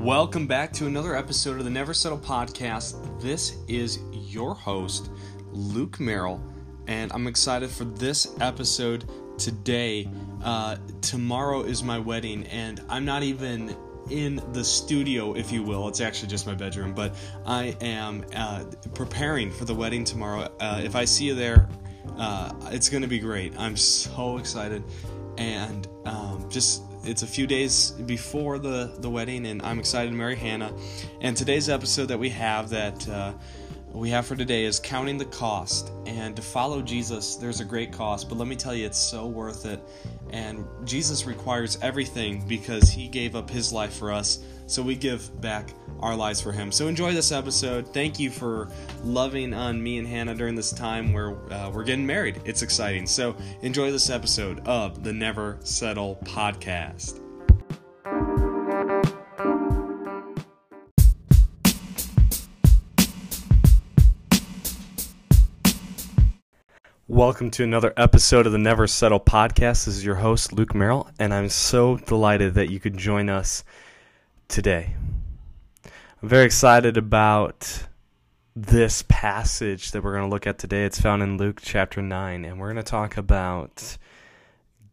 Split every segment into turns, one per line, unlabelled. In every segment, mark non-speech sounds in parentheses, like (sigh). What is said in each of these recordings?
Welcome back to another episode of the Never Settle podcast. This is your host, Luke Merrill, and I'm excited for this episode today. Uh, tomorrow is my wedding, and I'm not even in the studio, if you will. It's actually just my bedroom, but I am uh, preparing for the wedding tomorrow. Uh, if I see you there, uh, it's going to be great. I'm so excited, and um, just it's a few days before the, the wedding, and I'm excited to marry Hannah. And today's episode that we have that uh, we have for today is counting the cost. And to follow Jesus, there's a great cost, but let me tell you, it's so worth it. And Jesus requires everything because he gave up his life for us, so we give back our lives for him. So enjoy this episode. Thank you for loving on me and Hannah during this time where uh, we're getting married. It's exciting. So enjoy this episode of the Never Settle podcast. Welcome to another episode of the Never Settle podcast. This is your host, Luke Merrill, and I'm so delighted that you could join us today. I'm very excited about this passage that we're going to look at today. It's found in Luke chapter 9, and we're going to talk about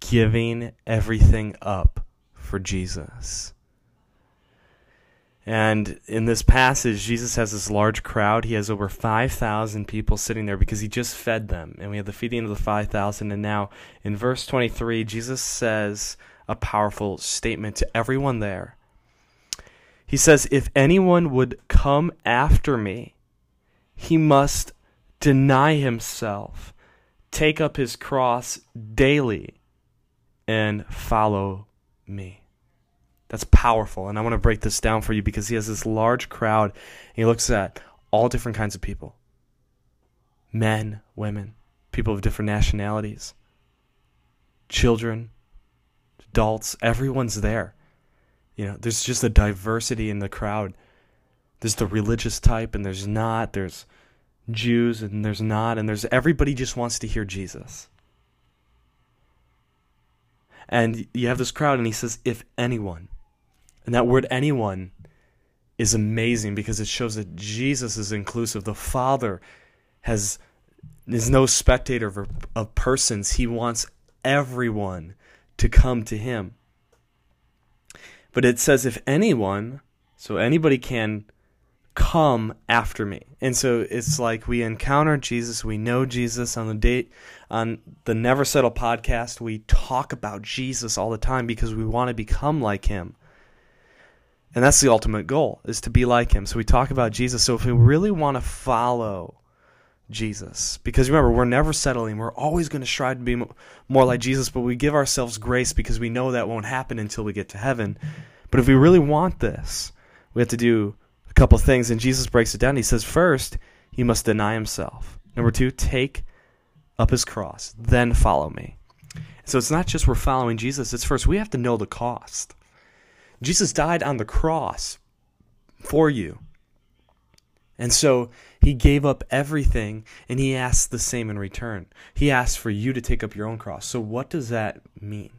giving everything up for Jesus. And in this passage, Jesus has this large crowd. He has over 5,000 people sitting there because he just fed them. And we have the feeding of the 5,000. And now in verse 23, Jesus says a powerful statement to everyone there. He says, If anyone would come after me, he must deny himself, take up his cross daily, and follow me. That's powerful. And I want to break this down for you because he has this large crowd. And he looks at all different kinds of people men, women, people of different nationalities, children, adults. Everyone's there. You know, there's just a diversity in the crowd. There's the religious type, and there's not. There's Jews, and there's not. And there's everybody just wants to hear Jesus. And you have this crowd, and he says, if anyone. And that word anyone is amazing because it shows that Jesus is inclusive. The Father has is no spectator of, of persons. He wants everyone to come to him. But it says if anyone, so anybody can come after me. And so it's like we encounter Jesus, we know Jesus on the date on the Never Settle podcast, we talk about Jesus all the time because we want to become like him. And that's the ultimate goal, is to be like him. So we talk about Jesus. So if we really want to follow Jesus, because remember, we're never settling. We're always going to strive to be more like Jesus, but we give ourselves grace because we know that won't happen until we get to heaven. But if we really want this, we have to do a couple things. And Jesus breaks it down. He says, first, he must deny himself. Number two, take up his cross, then follow me. So it's not just we're following Jesus, it's first we have to know the cost. Jesus died on the cross for you. And so he gave up everything and he asked the same in return. He asked for you to take up your own cross. So, what does that mean?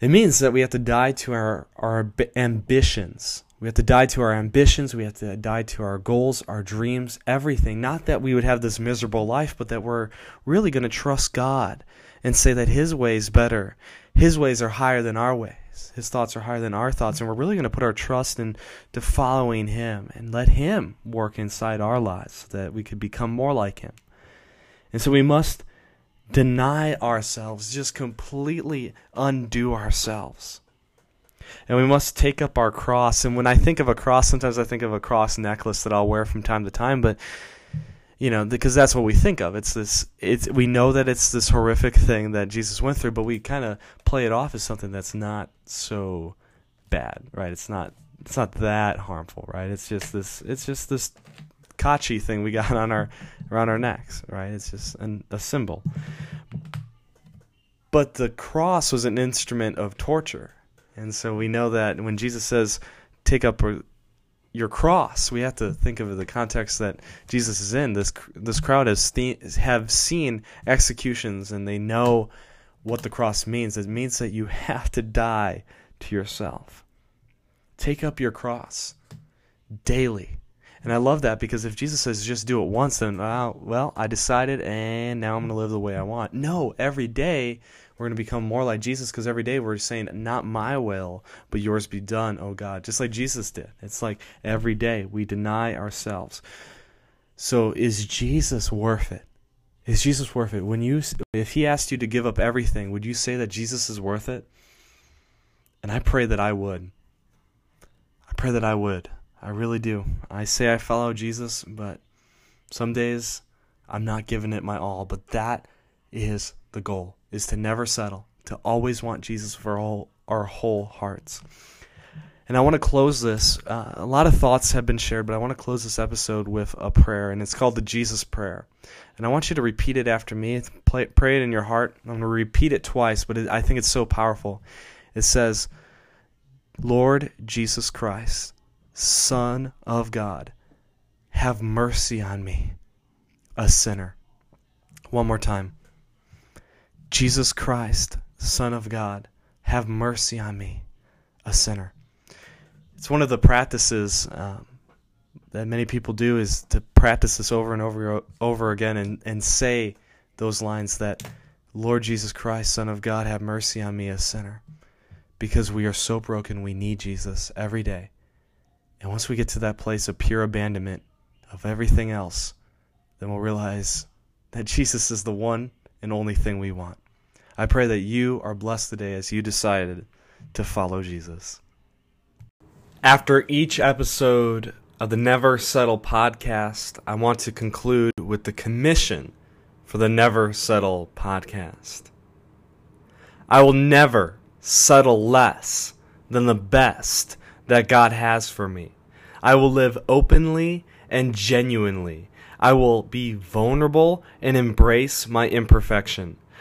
It means that we have to die to our, our ambitions. We have to die to our ambitions. We have to die to our goals, our dreams, everything. Not that we would have this miserable life, but that we're really going to trust God and say that His way is better. His ways are higher than our way ways. His thoughts are higher than our thoughts, and we're really going to put our trust into following Him and let Him work inside our lives so that we could become more like Him. And so we must deny ourselves, just completely undo ourselves. And we must take up our cross. And when I think of a cross, sometimes I think of a cross necklace that I'll wear from time to time, but you know, because that's what we think of. It's this. It's we know that it's this horrific thing that Jesus went through, but we kind of play it off as something that's not so bad, right? It's not. It's not that harmful, right? It's just this. It's just this kachi thing we got (laughs) on our around our necks, right? It's just an, a symbol. But the cross was an instrument of torture, and so we know that when Jesus says, "Take up uh, your cross. We have to think of the context that Jesus is in. This this crowd has have seen executions and they know what the cross means. It means that you have to die to yourself. Take up your cross daily. And I love that because if Jesus says just do it once, then uh, well, I decided and now I'm going to live the way I want. No, every day we're going to become more like Jesus because every day we're saying, not my will, but yours be done, oh God, just like Jesus did. It's like every day we deny ourselves. So is Jesus worth it? Is Jesus worth it? When you if he asked you to give up everything, would you say that Jesus is worth it? And I pray that I would. I pray that I would. I really do. I say I follow Jesus, but some days I'm not giving it my all. But that is the goal: is to never settle, to always want Jesus for all our whole hearts. And I want to close this. Uh, a lot of thoughts have been shared, but I want to close this episode with a prayer, and it's called the Jesus Prayer. And I want you to repeat it after me. Play, pray it in your heart. I'm going to repeat it twice, but it, I think it's so powerful. It says, Lord Jesus Christ, Son of God, have mercy on me, a sinner. One more time. Jesus Christ, Son of God, have mercy on me, a sinner. It's one of the practices um, that many people do is to practice this over and over over again and, and say those lines that Lord Jesus Christ, Son of God, have mercy on me, a sinner. Because we are so broken, we need Jesus every day. And once we get to that place of pure abandonment of everything else, then we'll realize that (laughs) Jesus is the one and only thing we want. I pray that you are blessed today as you decided to follow Jesus. After each episode of the Never Settle podcast, I want to conclude with the commission for the Never Settle podcast. I will never settle less than the best that God has for me. I will live openly and genuinely. I will be vulnerable and embrace my imperfection.